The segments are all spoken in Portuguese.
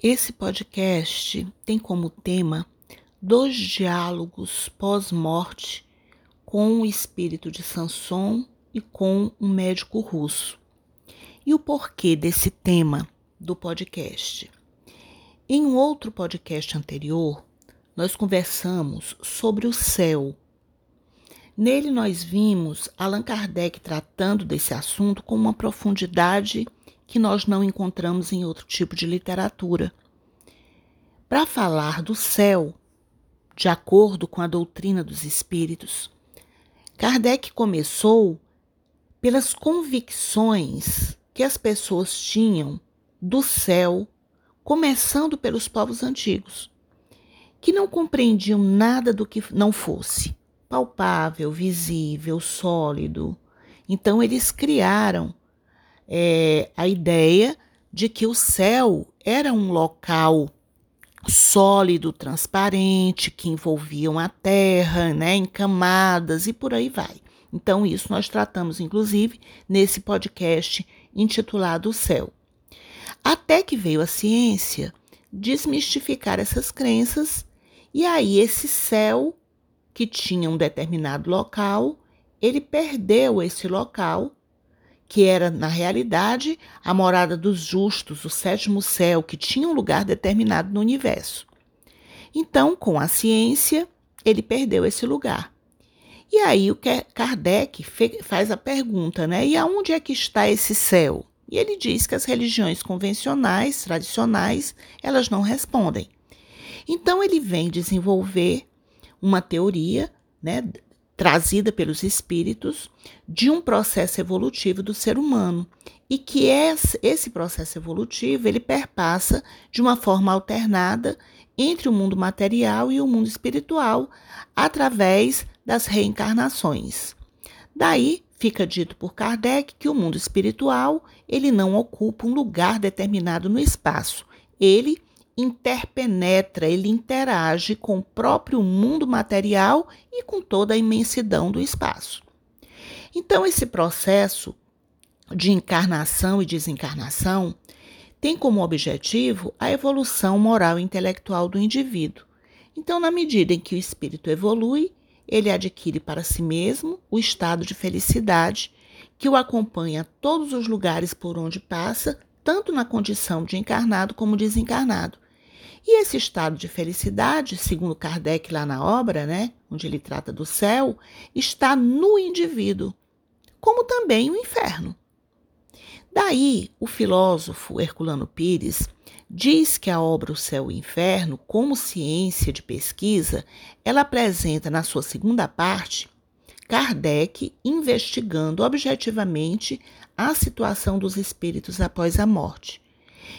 Esse podcast tem como tema dois diálogos pós-morte com o espírito de Sanson e com um médico russo. E o porquê desse tema do podcast? Em um outro podcast anterior, nós conversamos sobre o céu. Nele nós vimos Allan Kardec tratando desse assunto com uma profundidade que nós não encontramos em outro tipo de literatura. Para falar do céu, de acordo com a doutrina dos espíritos, Kardec começou pelas convicções que as pessoas tinham do céu, começando pelos povos antigos, que não compreendiam nada do que não fosse palpável, visível, sólido. Então, eles criaram é, a ideia de que o céu era um local sólido, transparente, que envolviam a terra, né, em camadas e por aí vai. Então, isso nós tratamos, inclusive, nesse podcast intitulado O Céu. Até que veio a ciência desmistificar essas crenças, e aí esse céu, que tinha um determinado local, ele perdeu esse local que era, na realidade, a morada dos justos, o sétimo céu, que tinha um lugar determinado no universo. Então, com a ciência, ele perdeu esse lugar. E aí o Kardec faz a pergunta, né? E aonde é que está esse céu? E ele diz que as religiões convencionais, tradicionais, elas não respondem. Então ele vem desenvolver uma teoria, né, trazida pelos espíritos de um processo evolutivo do ser humano e que esse processo evolutivo ele perpassa de uma forma alternada entre o mundo material e o mundo espiritual através das reencarnações. Daí fica dito por Kardec que o mundo espiritual ele não ocupa um lugar determinado no espaço. Ele interpenetra, ele interage com o próprio mundo material e com toda a imensidão do espaço. Então, esse processo de encarnação e desencarnação tem como objetivo a evolução moral e intelectual do indivíduo. Então, na medida em que o espírito evolui, ele adquire para si mesmo o estado de felicidade que o acompanha a todos os lugares por onde passa, tanto na condição de encarnado como desencarnado, e esse estado de felicidade, segundo Kardec lá na obra, né, onde ele trata do céu, está no indivíduo, como também o inferno. Daí, o filósofo Herculano Pires diz que a obra O Céu e o Inferno, como ciência de pesquisa, ela apresenta na sua segunda parte Kardec investigando objetivamente a situação dos espíritos após a morte.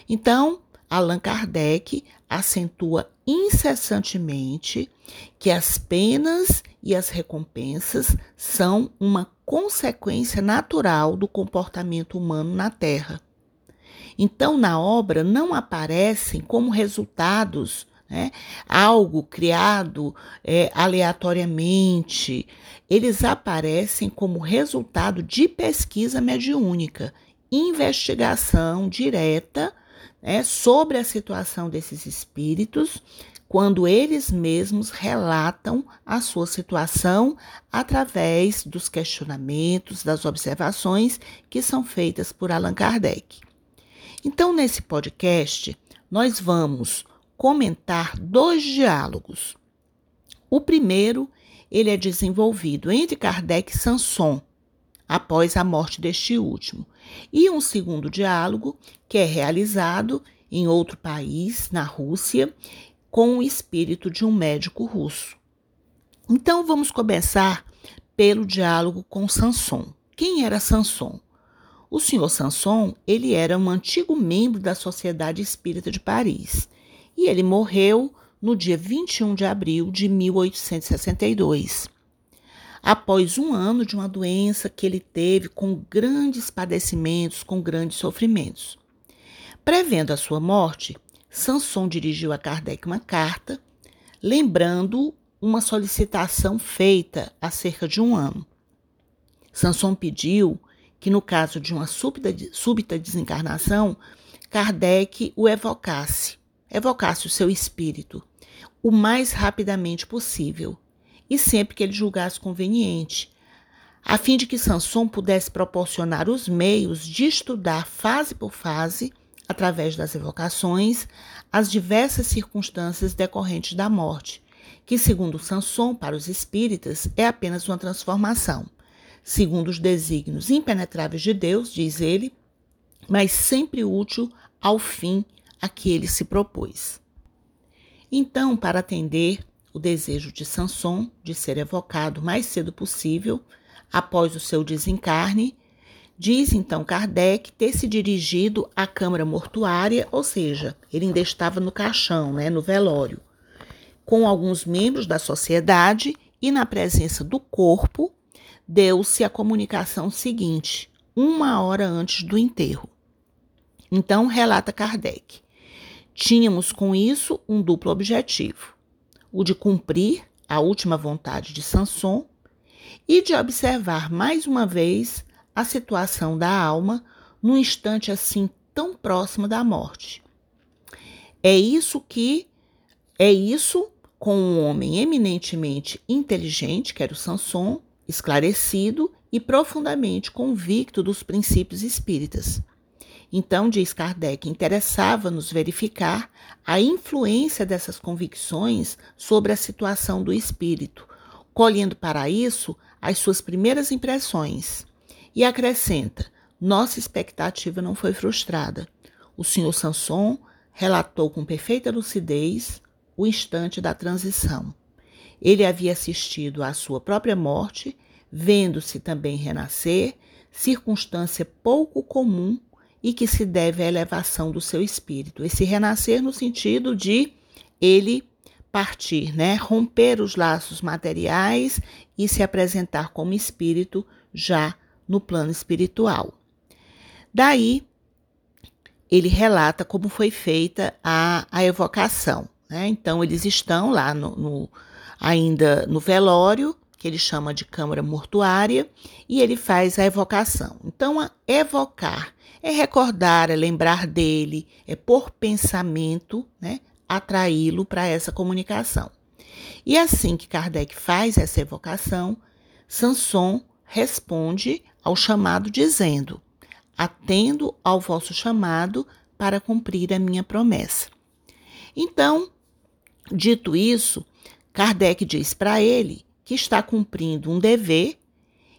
Então, Allan Kardec acentua incessantemente que as penas e as recompensas são uma consequência natural do comportamento humano na Terra. Então, na obra não aparecem como resultados né, algo criado é, aleatoriamente, eles aparecem como resultado de pesquisa mediúnica, investigação direta né, sobre a situação desses espíritos quando eles mesmos relatam a sua situação através dos questionamentos, das observações que são feitas por Allan Kardec. Então, nesse podcast, nós vamos comentar dois diálogos. O primeiro, ele é desenvolvido entre Kardec e Sanson, após a morte deste último, e um segundo diálogo que é realizado em outro país, na Rússia, com o espírito de um médico russo. Então vamos começar pelo diálogo com Sanson. Quem era Sanson? O senhor Sanson, ele era um antigo membro da Sociedade Espírita de Paris e ele morreu no dia 21 de abril de 1862 após um ano de uma doença que ele teve com grandes padecimentos, com grandes sofrimentos. Prevendo a sua morte, Sanson dirigiu a Kardec uma carta, lembrando uma solicitação feita há cerca de um ano. Sanson pediu que, no caso de uma súbita, súbita desencarnação, Kardec o evocasse evocasse o seu espírito o mais rapidamente possível e sempre que ele julgasse conveniente, a fim de que Sanson pudesse proporcionar os meios de estudar fase por fase, através das evocações, as diversas circunstâncias decorrentes da morte, que, segundo Sanson, para os espíritas, é apenas uma transformação, segundo os desígnios impenetráveis de Deus, diz ele, mas sempre útil ao fim a que ele se propôs. Então, para atender o desejo de Sanson de ser evocado o mais cedo possível, após o seu desencarne, diz então Kardec ter se dirigido à câmara mortuária, ou seja, ele ainda estava no caixão, né, no velório, com alguns membros da sociedade e na presença do corpo, deu-se a comunicação seguinte, uma hora antes do enterro. Então, relata Kardec, tínhamos com isso um duplo objetivo o de cumprir a última vontade de Sanson e de observar mais uma vez a situação da alma num instante assim tão próximo da morte. É isso que é isso com um homem eminentemente inteligente, que era o Sanson, esclarecido e profundamente convicto dos princípios espíritas. Então, diz Kardec, interessava-nos verificar a influência dessas convicções sobre a situação do espírito, colhendo para isso as suas primeiras impressões. E acrescenta: nossa expectativa não foi frustrada. O senhor Sanson relatou com perfeita lucidez o instante da transição. Ele havia assistido à sua própria morte, vendo-se também renascer, circunstância pouco comum e que se deve à elevação do seu espírito. Esse renascer no sentido de ele partir, né? Romper os laços materiais e se apresentar como espírito já no plano espiritual. Daí, ele relata como foi feita a, a evocação. Né? Então, eles estão lá no, no, ainda no velório, que ele chama de câmara mortuária, e ele faz a evocação. Então, a evocar é recordar, é lembrar dele, é por pensamento, né, atraí-lo para essa comunicação. E assim que Kardec faz essa evocação, Sanson responde ao chamado dizendo: Atendo ao vosso chamado para cumprir a minha promessa. Então, dito isso, Kardec diz para ele que está cumprindo um dever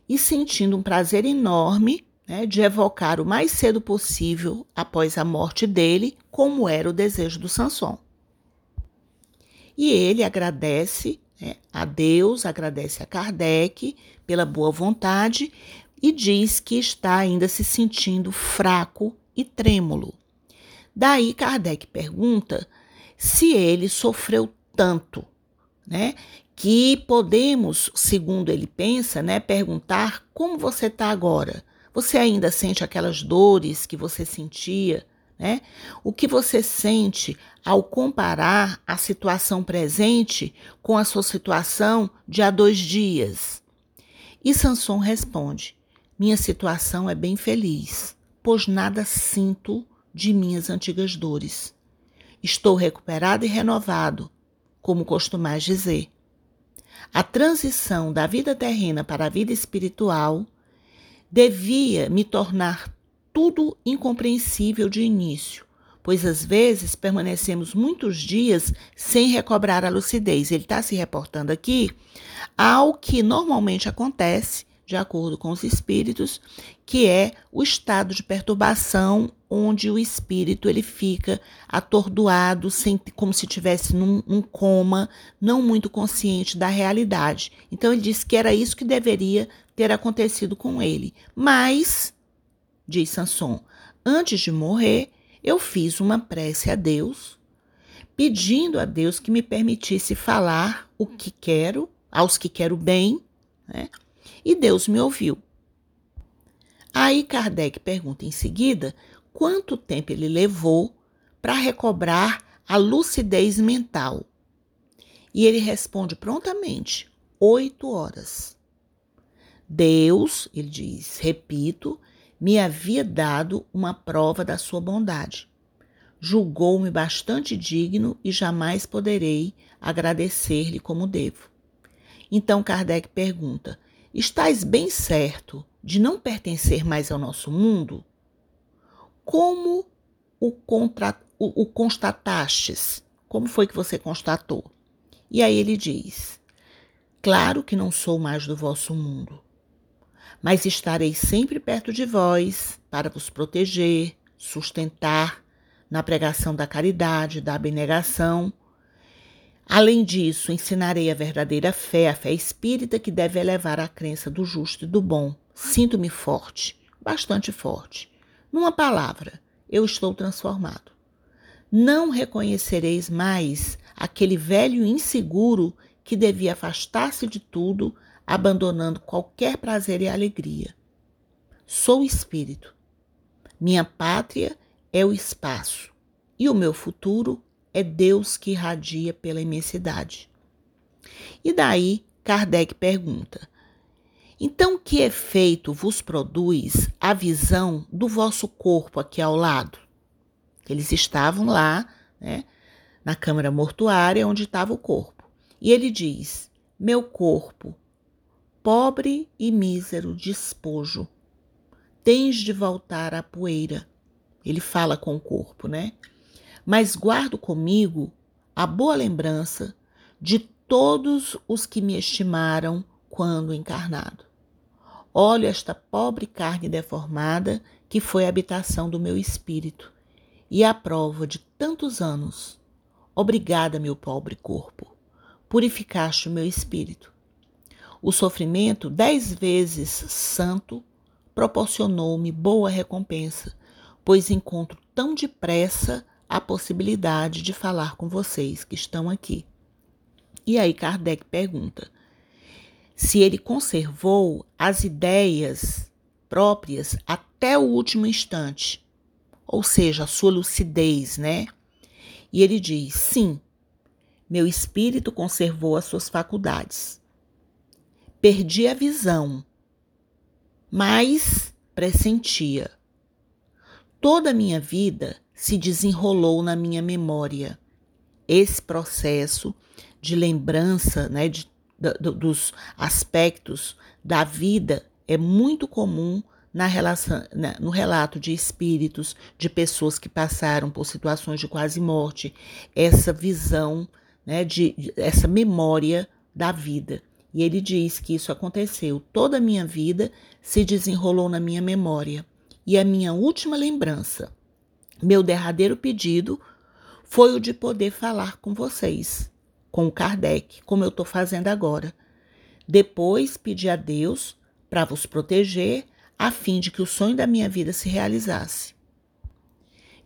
e sentindo um prazer enorme né, de evocar o mais cedo possível após a morte dele, como era o desejo do Sanson. E ele agradece né, a Deus, agradece a Kardec pela boa vontade e diz que está ainda se sentindo fraco e trêmulo. Daí Kardec pergunta se ele sofreu tanto, né? Que podemos, segundo ele pensa, né, perguntar como você está agora. Você ainda sente aquelas dores que você sentia, né? O que você sente ao comparar a situação presente com a sua situação de há dois dias? E Sanson responde: Minha situação é bem feliz, pois nada sinto de minhas antigas dores. Estou recuperado e renovado, como costumais dizer. A transição da vida terrena para a vida espiritual devia me tornar tudo incompreensível de início, pois às vezes permanecemos muitos dias sem recobrar a lucidez. Ele está se reportando aqui ao que normalmente acontece, de acordo com os espíritos, que é o estado de perturbação onde o espírito ele fica atordoado, sem, como se tivesse num, num coma, não muito consciente da realidade. Então ele disse que era isso que deveria ter acontecido com ele. Mas, diz Sanson, antes de morrer, eu fiz uma prece a Deus, pedindo a Deus que me permitisse falar o que quero, aos que quero bem, né? e Deus me ouviu. Aí Kardec pergunta em seguida quanto tempo ele levou para recobrar a lucidez mental. E ele responde prontamente: oito horas. Deus, ele diz, repito, me havia dado uma prova da sua bondade. julgou-me bastante digno e jamais poderei agradecer-lhe como devo. Então Kardec pergunta: Estás bem certo de não pertencer mais ao nosso mundo? Como o, contra, o, o constatastes? Como foi que você constatou? E aí ele diz: Claro que não sou mais do vosso mundo, mas estarei sempre perto de vós para vos proteger, sustentar na pregação da caridade, da abnegação. Além disso, ensinarei a verdadeira fé, a fé espírita que deve elevar a crença do justo e do bom. Sinto-me forte, bastante forte. Numa palavra, eu estou transformado. Não reconhecereis mais aquele velho inseguro que devia afastar-se de tudo, abandonando qualquer prazer e alegria. Sou espírito. Minha pátria é o espaço e o meu futuro é Deus que irradia pela imensidade. E daí Kardec pergunta: então, que efeito vos produz a visão do vosso corpo aqui ao lado? Eles estavam lá, né, na câmara mortuária onde estava o corpo. E ele diz: Meu corpo, pobre e mísero despojo, tens de voltar à poeira. Ele fala com o corpo, né? Mas guardo comigo a boa lembrança de todos os que me estimaram quando encarnado. Olho esta pobre carne deformada que foi a habitação do meu espírito e a prova de tantos anos. Obrigada, meu pobre corpo. Purificaste o meu espírito. O sofrimento, dez vezes santo, proporcionou-me boa recompensa, pois encontro tão depressa a possibilidade de falar com vocês que estão aqui. E aí Kardec pergunta: se ele conservou as ideias próprias até o último instante, ou seja, a sua lucidez, né? E ele diz: sim, meu espírito conservou as suas faculdades. Perdi a visão, mas pressentia. Toda a minha vida se desenrolou na minha memória. Esse processo de lembrança, né, de do, dos aspectos da vida é muito comum na relação, na, no relato de espíritos, de pessoas que passaram por situações de quase morte, essa visão, né, de, de essa memória da vida. E ele diz que isso aconteceu. Toda a minha vida se desenrolou na minha memória. E a minha última lembrança, meu derradeiro pedido, foi o de poder falar com vocês com o Kardec, como eu estou fazendo agora. Depois pedi a Deus para vos proteger, a fim de que o sonho da minha vida se realizasse.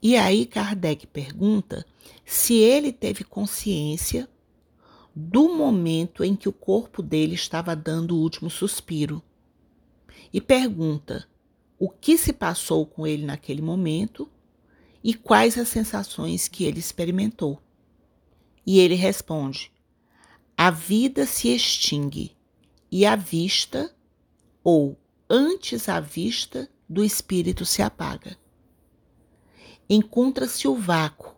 E aí Kardec pergunta se ele teve consciência do momento em que o corpo dele estava dando o último suspiro. E pergunta o que se passou com ele naquele momento e quais as sensações que ele experimentou. E ele responde: A vida se extingue e a vista, ou antes a vista, do espírito se apaga. Encontra-se o vácuo.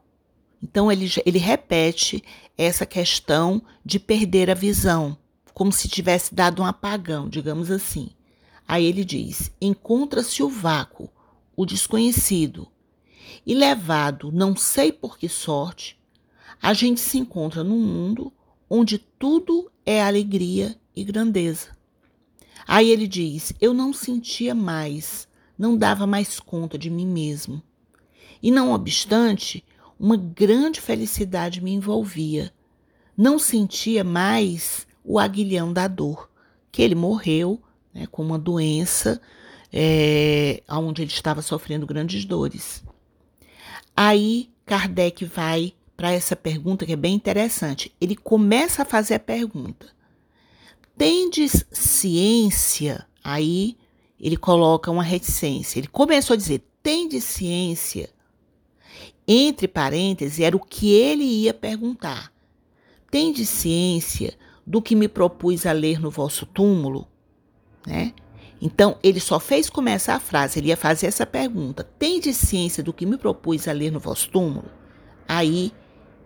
Então ele, ele repete essa questão de perder a visão, como se tivesse dado um apagão, digamos assim. Aí ele diz: encontra-se o vácuo, o desconhecido, e levado, não sei por que sorte, a gente se encontra num mundo onde tudo é alegria e grandeza. Aí ele diz: Eu não sentia mais, não dava mais conta de mim mesmo. E não obstante, uma grande felicidade me envolvia. Não sentia mais o aguilhão da dor, que ele morreu né, com uma doença é, onde ele estava sofrendo grandes dores. Aí Kardec vai para essa pergunta que é bem interessante. Ele começa a fazer a pergunta: Tendes ciência? Aí ele coloca uma reticência. Ele começou a dizer: Tendes ciência? Entre parênteses, era o que ele ia perguntar. Tendes ciência do que me propus a ler no vosso túmulo? Né? Então, ele só fez começar a frase, ele ia fazer essa pergunta: Tende ciência do que me propus a ler no vosso túmulo? Aí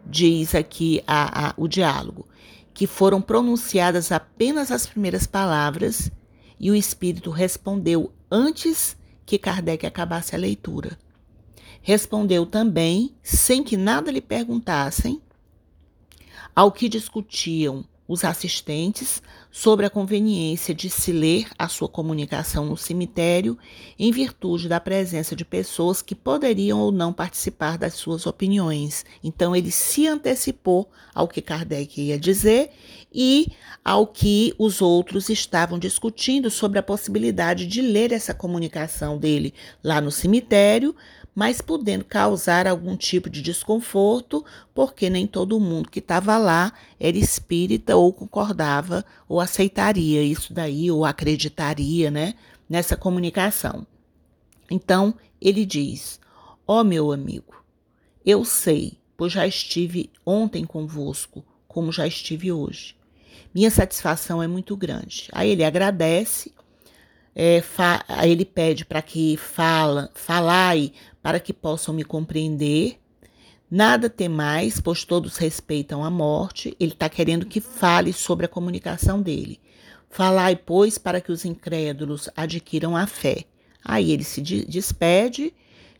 diz aqui a, a, o diálogo, que foram pronunciadas apenas as primeiras palavras e o espírito respondeu antes que Kardec acabasse a leitura. Respondeu também, sem que nada lhe perguntassem, ao que discutiam os assistentes sobre a conveniência de se ler a sua comunicação no cemitério em virtude da presença de pessoas que poderiam ou não participar das suas opiniões. Então ele se antecipou ao que Kardec ia dizer e ao que os outros estavam discutindo sobre a possibilidade de ler essa comunicação dele lá no cemitério mas podendo causar algum tipo de desconforto, porque nem todo mundo que estava lá era espírita ou concordava ou aceitaria isso daí ou acreditaria, né, nessa comunicação. Então, ele diz: Ó oh, meu amigo, eu sei, pois já estive ontem convosco, como já estive hoje. Minha satisfação é muito grande. Aí ele agradece é, ele pede para que fala, falai para que possam me compreender. Nada tem mais, pois todos respeitam a morte. Ele está querendo que fale sobre a comunicação dele. Falai, pois, para que os incrédulos adquiram a fé. Aí ele se despede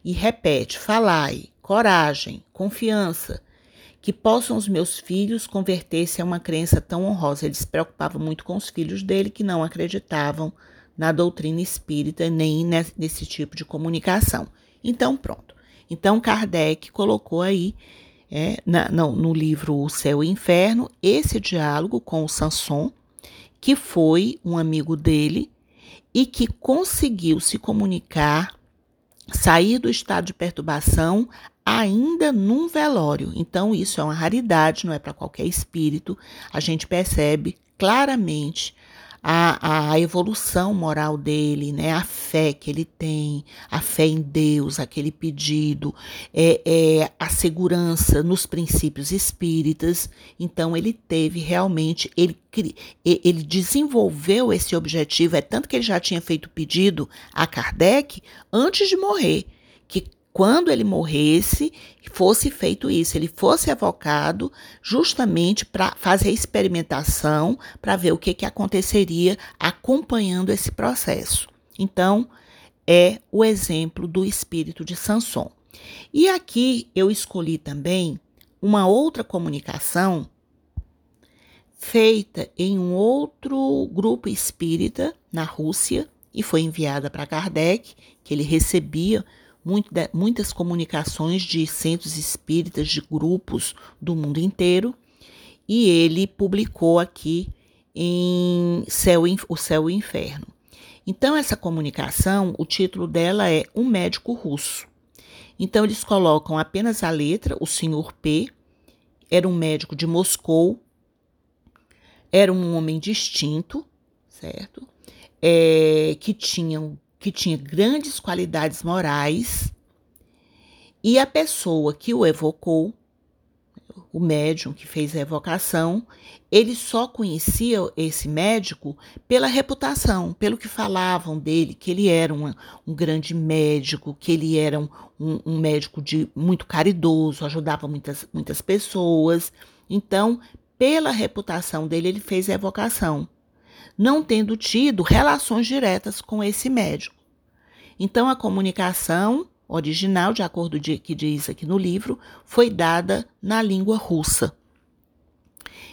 e repete: Falai, coragem, confiança, que possam os meus filhos converter-se a uma crença tão honrosa. Ele se preocupava muito com os filhos dele que não acreditavam na doutrina espírita nem nesse tipo de comunicação. Então, pronto. Então, Kardec colocou aí é, na, no, no livro O Céu e o Inferno esse diálogo com o Sanson, que foi um amigo dele e que conseguiu se comunicar, sair do estado de perturbação ainda num velório. Então, isso é uma raridade, não é para qualquer espírito. A gente percebe claramente a, a evolução moral dele, né? a fé que ele tem, a fé em Deus, aquele pedido, é, é, a segurança nos princípios espíritas. Então, ele teve realmente, ele, ele desenvolveu esse objetivo, é tanto que ele já tinha feito pedido a Kardec antes de morrer, quando ele morresse, fosse feito isso, ele fosse evocado justamente para fazer experimentação, para ver o que, que aconteceria acompanhando esse processo. Então, é o exemplo do espírito de Sanson. E aqui eu escolhi também uma outra comunicação feita em um outro grupo espírita na Rússia e foi enviada para Kardec, que ele recebia muitas comunicações de centros espíritas, de grupos do mundo inteiro, e ele publicou aqui em Céu, O Céu e o Inferno. Então, essa comunicação, o título dela é Um Médico Russo. Então, eles colocam apenas a letra, o senhor P, era um médico de Moscou, era um homem distinto, certo? É, que tinha que tinha grandes qualidades morais, e a pessoa que o evocou, o médium que fez a evocação, ele só conhecia esse médico pela reputação, pelo que falavam dele, que ele era um, grande médico, que ele era um, um, um, médico de muito caridoso, ajudava muitas, muitas pessoas. Então, pela reputação dele, ele fez a evocação não tendo tido relações diretas com esse médico. Então, a comunicação original, de acordo com o que diz aqui no livro, foi dada na língua russa.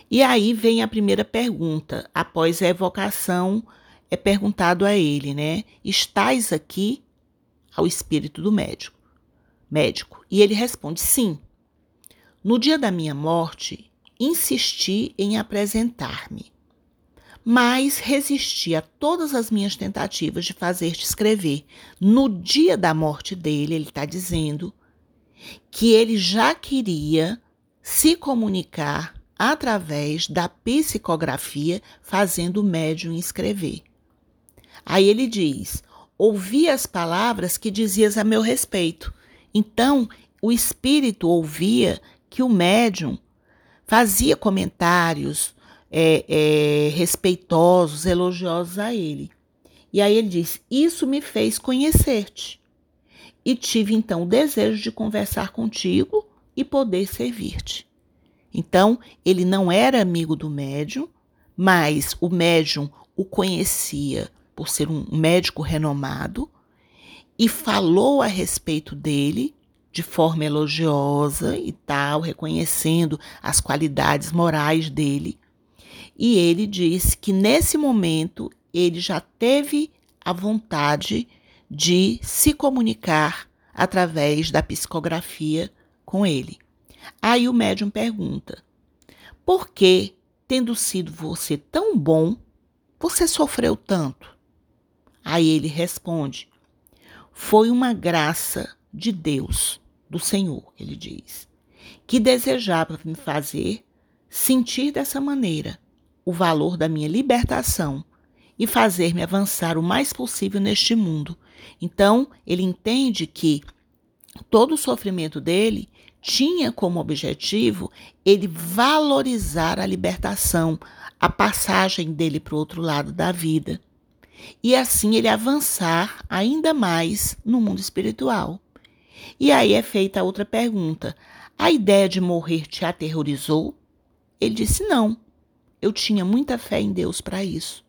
E aí vem a primeira pergunta, após a evocação, é perguntado a ele, né? Estás aqui ao espírito do médico? Médico. E ele responde: sim. No dia da minha morte, insisti em apresentar-me mas resisti a todas as minhas tentativas de fazer-te escrever. No dia da morte dele, ele está dizendo que ele já queria se comunicar através da psicografia, fazendo o médium escrever. Aí ele diz: Ouvi as palavras que dizias a meu respeito. Então, o espírito ouvia que o médium fazia comentários, é, é, respeitosos, elogiosos a ele. E aí ele diz: Isso me fez conhecer-te. E tive então o desejo de conversar contigo e poder servir-te. Então, ele não era amigo do médium, mas o médium o conhecia por ser um médico renomado e falou a respeito dele de forma elogiosa e tal, reconhecendo as qualidades morais dele. E ele disse que nesse momento ele já teve a vontade de se comunicar através da psicografia com ele. Aí o médium pergunta: por que, tendo sido você tão bom, você sofreu tanto? Aí ele responde: foi uma graça de Deus do Senhor, ele diz, que desejava me fazer sentir dessa maneira o valor da minha libertação e fazer-me avançar o mais possível neste mundo. Então, ele entende que todo o sofrimento dele tinha como objetivo ele valorizar a libertação, a passagem dele para o outro lado da vida. E assim ele avançar ainda mais no mundo espiritual. E aí é feita a outra pergunta: a ideia de morrer te aterrorizou? Ele disse: não. Eu tinha muita fé em Deus para isso.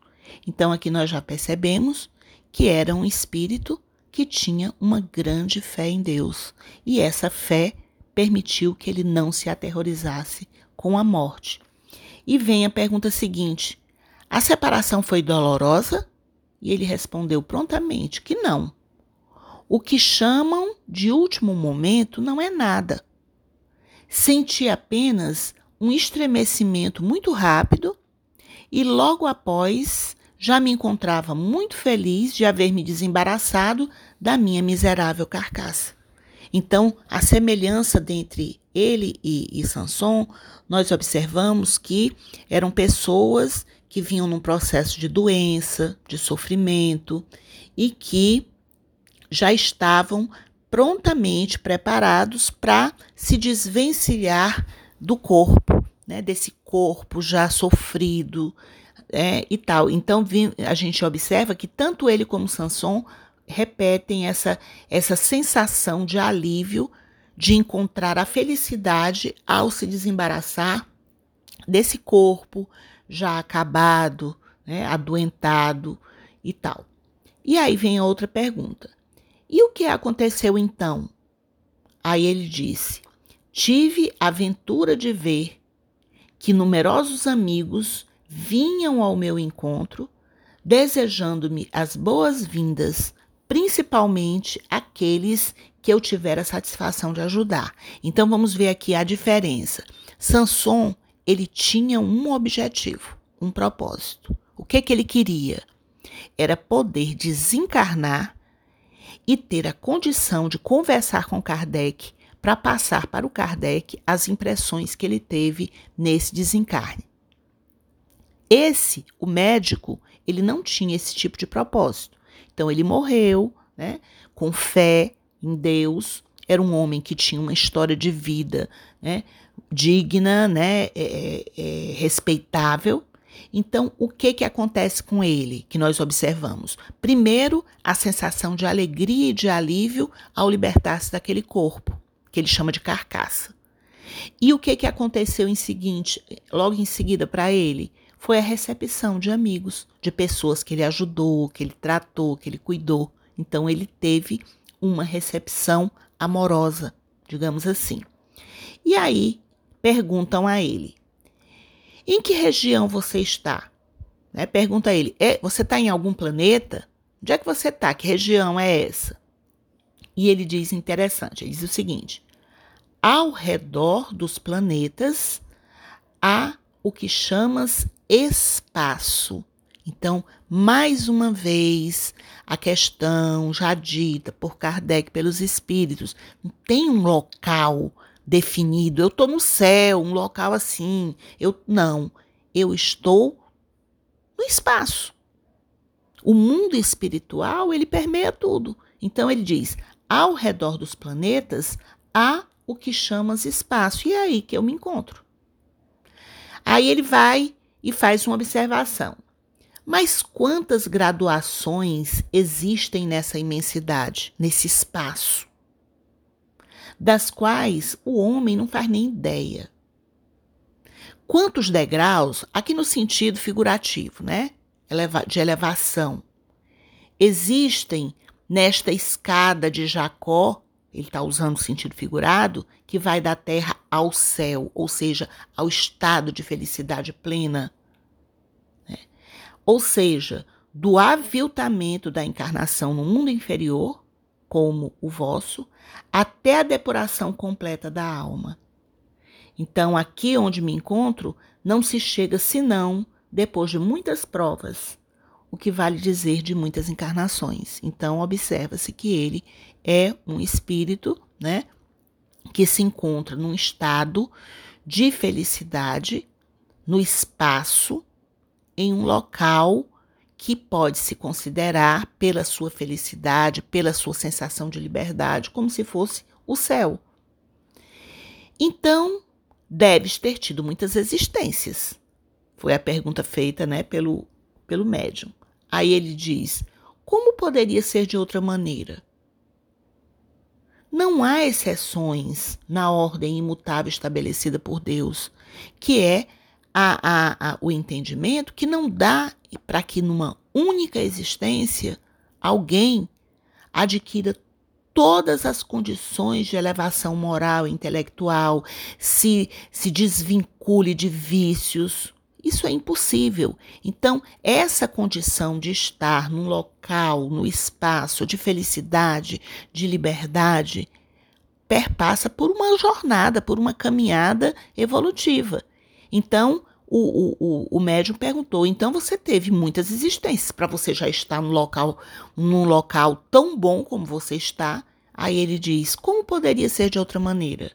Então aqui nós já percebemos que era um espírito que tinha uma grande fé em Deus. E essa fé permitiu que ele não se aterrorizasse com a morte. E vem a pergunta seguinte: a separação foi dolorosa? E ele respondeu prontamente que não. O que chamam de último momento não é nada. Senti apenas um estremecimento muito rápido e logo após já me encontrava muito feliz de haver me desembaraçado da minha miserável carcaça. Então, a semelhança entre ele e, e Sanson, nós observamos que eram pessoas que vinham num processo de doença, de sofrimento e que já estavam prontamente preparados para se desvencilhar do corpo, né, desse corpo já sofrido é, e tal. Então a gente observa que tanto ele como Sanson repetem essa, essa sensação de alívio de encontrar a felicidade ao se desembaraçar desse corpo já acabado, né, adoentado e tal. E aí vem outra pergunta. E o que aconteceu então? Aí ele disse: Tive a ventura de ver que numerosos amigos vinham ao meu encontro, desejando-me as boas-vindas, principalmente aqueles que eu tivera a satisfação de ajudar. Então vamos ver aqui a diferença. Sanson, ele tinha um objetivo, um propósito. O que que ele queria? Era poder desencarnar e ter a condição de conversar com Kardec para passar para o Kardec as impressões que ele teve nesse desencarne. Esse, o médico, ele não tinha esse tipo de propósito. Então ele morreu, né, com fé em Deus. Era um homem que tinha uma história de vida, né, digna, né, é, é, é respeitável. Então, o que, que acontece com ele que nós observamos? Primeiro, a sensação de alegria e de alívio ao libertar-se daquele corpo, que ele chama de carcaça. E o que, que aconteceu em seguinte, logo em seguida para ele? Foi a recepção de amigos, de pessoas que ele ajudou, que ele tratou, que ele cuidou. Então, ele teve uma recepção amorosa, digamos assim. E aí, perguntam a ele: em que região você está? Né? Pergunta a ele: é, você está em algum planeta? Onde é que você está? Que região é essa? E ele diz interessante: ele diz o seguinte: ao redor dos planetas há o que chamas espaço. Então, mais uma vez, a questão já dita por Kardec, pelos espíritos, tem um local definido. Eu estou no céu, um local assim. Eu não. Eu estou no espaço. O mundo espiritual ele permeia tudo. Então ele diz: ao redor dos planetas há o que chamas espaço. E é aí que eu me encontro. Aí ele vai e faz uma observação. Mas quantas graduações existem nessa imensidade, nesse espaço, das quais o homem não faz nem ideia? Quantos degraus, aqui no sentido figurativo, né? De elevação, existem nesta escada de Jacó, ele está usando o sentido figurado, que vai da terra ao céu, ou seja, ao estado de felicidade plena. Ou seja, do aviltamento da encarnação no mundo inferior, como o vosso, até a depuração completa da alma. Então, aqui onde me encontro, não se chega senão depois de muitas provas, o que vale dizer de muitas encarnações. Então, observa-se que ele é um espírito, né, que se encontra num estado de felicidade no espaço em um local que pode se considerar, pela sua felicidade, pela sua sensação de liberdade, como se fosse o céu. Então, deves ter tido muitas existências. Foi a pergunta feita né, pelo, pelo médium. Aí ele diz: como poderia ser de outra maneira? Não há exceções na ordem imutável estabelecida por Deus, que é a, a, a, o entendimento que não dá para que numa única existência alguém adquira todas as condições de elevação moral e intelectual, se, se desvincule de vícios. Isso é impossível. Então, essa condição de estar num local, no espaço de felicidade, de liberdade, perpassa por uma jornada, por uma caminhada evolutiva. Então, o, o, o médium perguntou: então você teve muitas existências para você já estar num local, num local tão bom como você está? Aí ele diz: como poderia ser de outra maneira?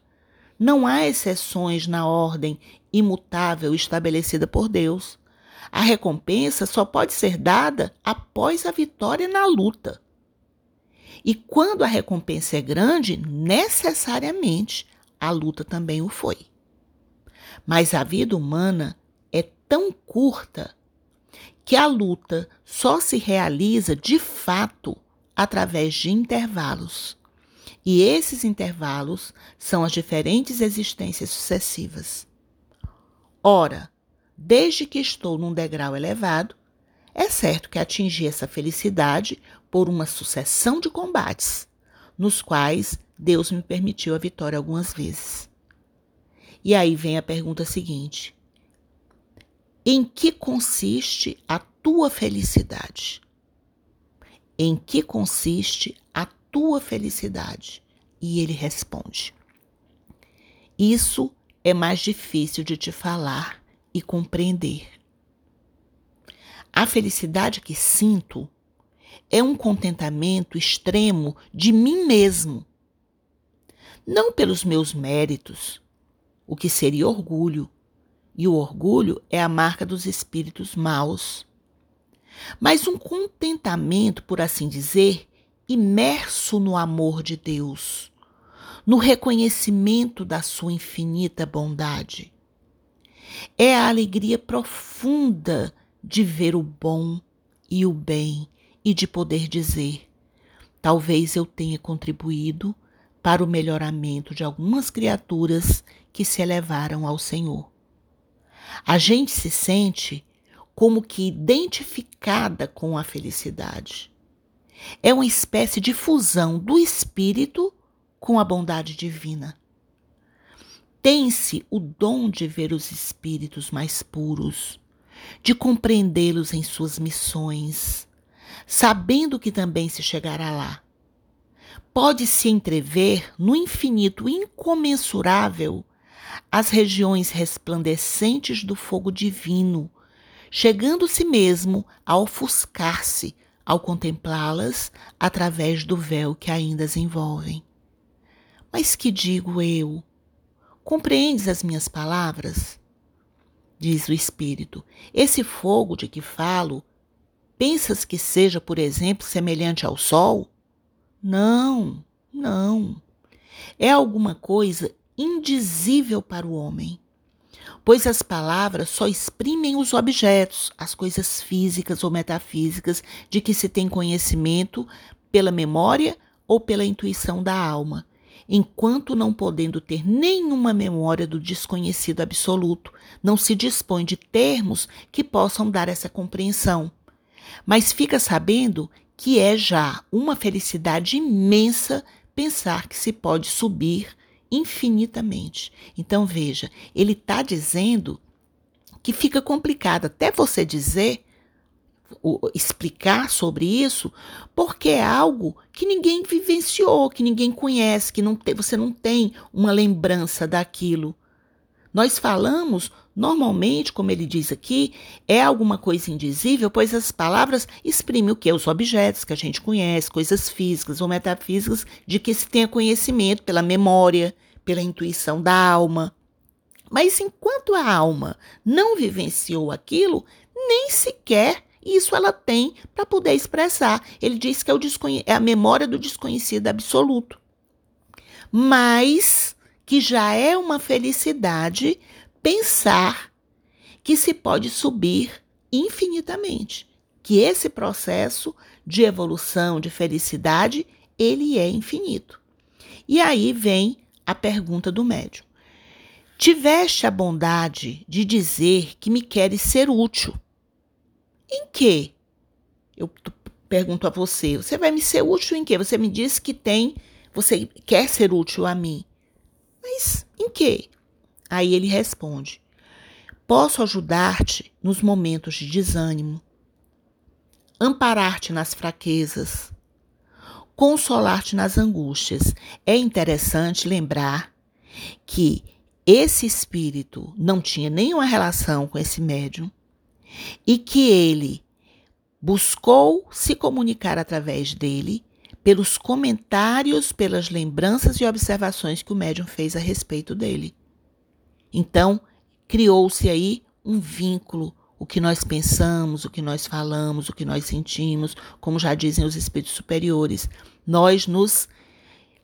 Não há exceções na ordem imutável estabelecida por Deus. A recompensa só pode ser dada após a vitória na luta. E quando a recompensa é grande, necessariamente a luta também o foi. Mas a vida humana é tão curta que a luta só se realiza de fato através de intervalos. E esses intervalos são as diferentes existências sucessivas. Ora, desde que estou num degrau elevado, é certo que atingi essa felicidade por uma sucessão de combates, nos quais Deus me permitiu a vitória algumas vezes. E aí vem a pergunta seguinte: Em que consiste a tua felicidade? Em que consiste a tua felicidade? E ele responde: Isso é mais difícil de te falar e compreender. A felicidade que sinto é um contentamento extremo de mim mesmo. Não pelos meus méritos, o que seria orgulho, e o orgulho é a marca dos espíritos maus. Mas um contentamento, por assim dizer, imerso no amor de Deus, no reconhecimento da sua infinita bondade. É a alegria profunda de ver o bom e o bem e de poder dizer: talvez eu tenha contribuído para o melhoramento de algumas criaturas que se elevaram ao Senhor. A gente se sente como que identificada com a felicidade. É uma espécie de fusão do espírito com a bondade divina. Tem-se o dom de ver os espíritos mais puros, de compreendê-los em suas missões, sabendo que também se chegará lá. Pode-se entrever no infinito incomensurável as regiões resplandecentes do fogo divino, chegando-se mesmo a ofuscar-se ao contemplá-las através do véu que ainda as envolvem. Mas que digo eu? Compreendes as minhas palavras? Diz o Espírito. Esse fogo de que falo, pensas que seja, por exemplo, semelhante ao sol? Não, não. É alguma coisa indizível para o homem. pois as palavras só exprimem os objetos, as coisas físicas ou metafísicas de que se tem conhecimento pela memória ou pela intuição da alma, enquanto não podendo ter nenhuma memória do desconhecido absoluto, não se dispõe de termos que possam dar essa compreensão. Mas fica sabendo que é já uma felicidade imensa pensar que se pode subir infinitamente. Então veja, ele está dizendo que fica complicado até você dizer, explicar sobre isso, porque é algo que ninguém vivenciou, que ninguém conhece, que não tem, você não tem uma lembrança daquilo. Nós falamos normalmente, como ele diz aqui, é alguma coisa indizível, pois as palavras exprimem o que? Os objetos que a gente conhece, coisas físicas ou metafísicas de que se tenha conhecimento pela memória, pela intuição da alma. Mas enquanto a alma não vivenciou aquilo, nem sequer isso ela tem para poder expressar. Ele diz que é, é a memória do desconhecido absoluto. Mas que já é uma felicidade pensar que se pode subir infinitamente, que esse processo de evolução, de felicidade, ele é infinito. E aí vem a pergunta do médium. Tiveste a bondade de dizer que me queres ser útil. Em que? Eu pergunto a você. Você vai me ser útil em quê? Você me disse que tem, você quer ser útil a mim. Mas em que? Aí ele responde: Posso ajudar-te nos momentos de desânimo, amparar-te nas fraquezas, consolar-te nas angústias. É interessante lembrar que esse espírito não tinha nenhuma relação com esse médium e que ele buscou se comunicar através dele pelos comentários, pelas lembranças e observações que o médium fez a respeito dele. Então, criou-se aí um vínculo, o que nós pensamos, o que nós falamos, o que nós sentimos, como já dizem os espíritos superiores, nós nos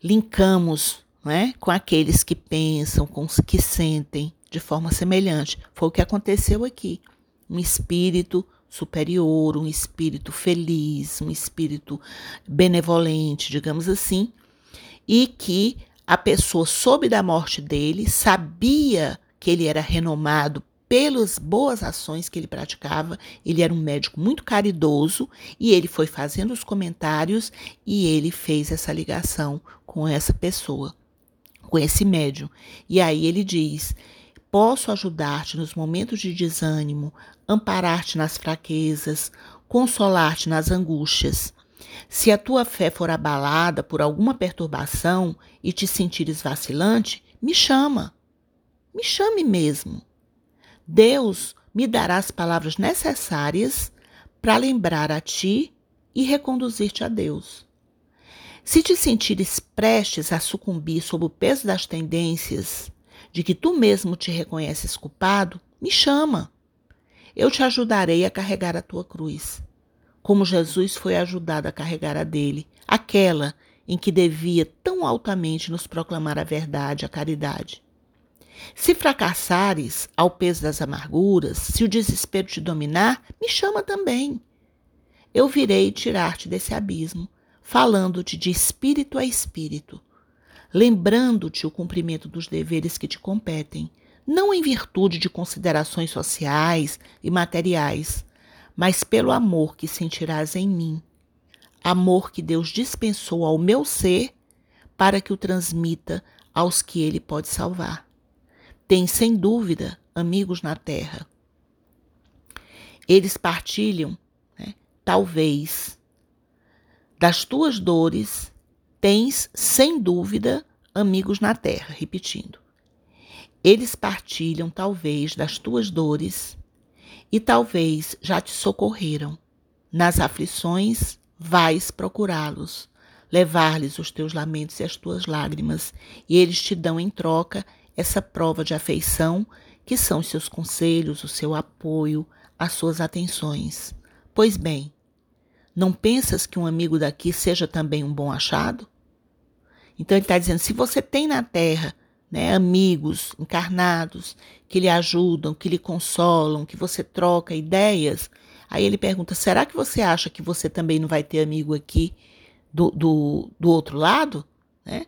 linkamos não é, com aqueles que pensam, com os que sentem de forma semelhante. Foi o que aconteceu aqui. Um espírito superior, um espírito feliz, um espírito benevolente, digamos assim, e que a pessoa soube da morte dele, sabia que ele era renomado pelas boas ações que ele praticava, ele era um médico muito caridoso e ele foi fazendo os comentários e ele fez essa ligação com essa pessoa, com esse médium. E aí ele diz: Posso ajudar-te nos momentos de desânimo, amparar-te nas fraquezas, consolar-te nas angústias. Se a tua fé for abalada por alguma perturbação e te sentires vacilante, me chama. Me chame mesmo. Deus me dará as palavras necessárias para lembrar a ti e reconduzir-te a Deus. Se te sentires prestes a sucumbir sob o peso das tendências de que tu mesmo te reconheces culpado, me chama. Eu te ajudarei a carregar a tua cruz, como Jesus foi ajudado a carregar a dele, aquela em que devia tão altamente nos proclamar a verdade, a caridade. Se fracassares ao peso das amarguras, se o desespero te dominar, me chama também. Eu virei tirar-te desse abismo, falando-te de espírito a espírito, lembrando-te o cumprimento dos deveres que te competem, não em virtude de considerações sociais e materiais, mas pelo amor que sentirás em mim. Amor que Deus dispensou ao meu ser para que o transmita aos que ele pode salvar. Tem, sem dúvida, amigos na terra. Eles partilham, né, talvez, das tuas dores, tens, sem dúvida, amigos na terra. Repetindo. Eles partilham, talvez, das tuas dores e talvez já te socorreram. Nas aflições, vais procurá-los, levar-lhes os teus lamentos e as tuas lágrimas, e eles te dão em troca essa prova de afeição que são os seus conselhos, o seu apoio, as suas atenções. Pois bem, não pensas que um amigo daqui seja também um bom achado? Então ele está dizendo: se você tem na terra né, amigos encarnados que lhe ajudam, que lhe consolam, que você troca ideias. Aí ele pergunta: será que você acha que você também não vai ter amigo aqui do, do, do outro lado? Né?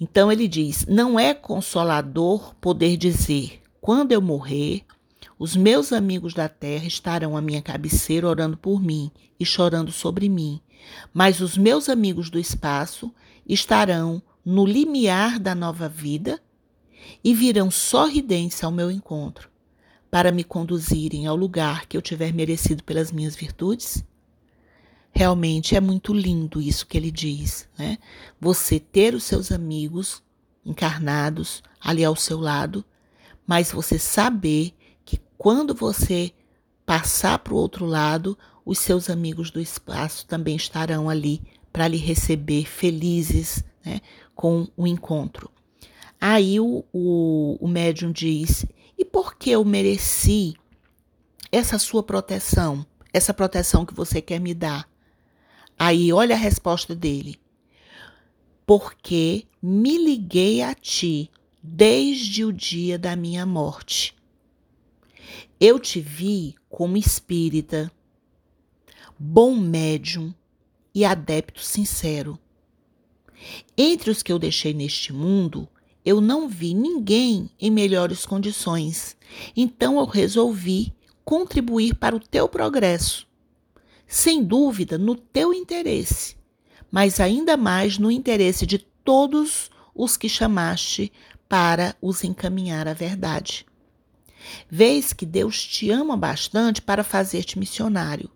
Então ele diz: não é consolador poder dizer, quando eu morrer, os meus amigos da terra estarão à minha cabeceira orando por mim e chorando sobre mim, mas os meus amigos do espaço estarão no limiar da nova vida e virão sorridentes ao meu encontro, para me conduzirem ao lugar que eu tiver merecido pelas minhas virtudes? Realmente é muito lindo isso que ele diz, né? Você ter os seus amigos encarnados ali ao seu lado, mas você saber que quando você passar para o outro lado, os seus amigos do espaço também estarão ali para lhe receber felizes, né, com o encontro. Aí o, o, o médium diz: e por que eu mereci essa sua proteção, essa proteção que você quer me dar? Aí olha a resposta dele: porque me liguei a ti desde o dia da minha morte. Eu te vi como espírita, bom médium e adepto sincero. Entre os que eu deixei neste mundo, eu não vi ninguém em melhores condições. Então eu resolvi contribuir para o teu progresso. Sem dúvida, no teu interesse, mas ainda mais no interesse de todos os que chamaste para os encaminhar à verdade. Vês que Deus te ama bastante para fazer-te missionário.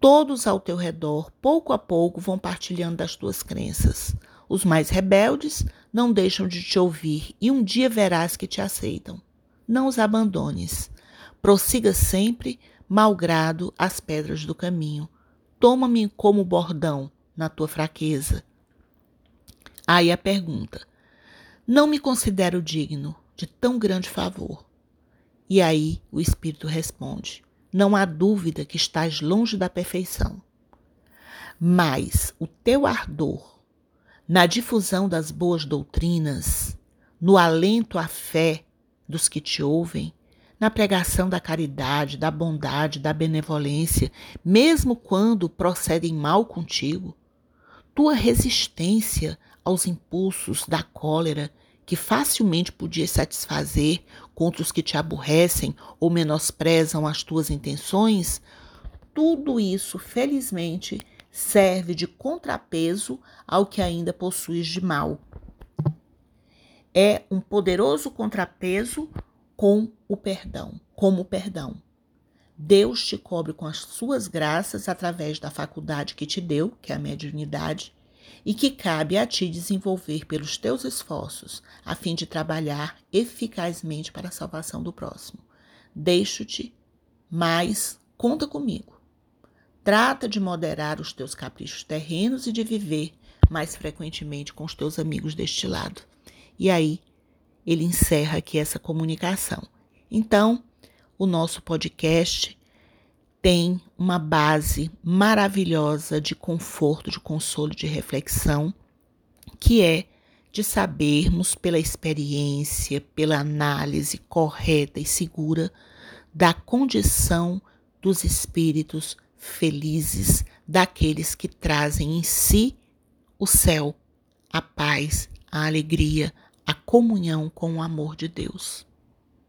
Todos ao teu redor, pouco a pouco, vão partilhando das tuas crenças. Os mais rebeldes não deixam de te ouvir e um dia verás que te aceitam. Não os abandones. Prossiga sempre, malgrado as pedras do caminho. Toma-me como bordão na tua fraqueza. Aí a pergunta: Não me considero digno de tão grande favor. E aí o Espírito responde: não há dúvida que estás longe da perfeição. Mas o teu ardor na difusão das boas doutrinas, no alento à fé dos que te ouvem, na pregação da caridade, da bondade, da benevolência, mesmo quando procedem mal contigo, tua resistência aos impulsos da cólera que facilmente podias satisfazer contra os que te aborrecem ou menosprezam as tuas intenções, tudo isso, felizmente, serve de contrapeso ao que ainda possuis de mal. É um poderoso contrapeso com o perdão, como o perdão. Deus te cobre com as suas graças através da faculdade que te deu, que é a mediunidade, e que cabe a ti desenvolver pelos teus esforços, a fim de trabalhar eficazmente para a salvação do próximo. Deixo-te, mas conta comigo. Trata de moderar os teus caprichos terrenos e de viver mais frequentemente com os teus amigos deste lado. E aí, ele encerra aqui essa comunicação. Então, o nosso podcast tem uma base maravilhosa de conforto, de consolo, de reflexão, que é de sabermos pela experiência, pela análise correta e segura da condição dos espíritos felizes, daqueles que trazem em si o céu, a paz, a alegria, a comunhão com o amor de Deus.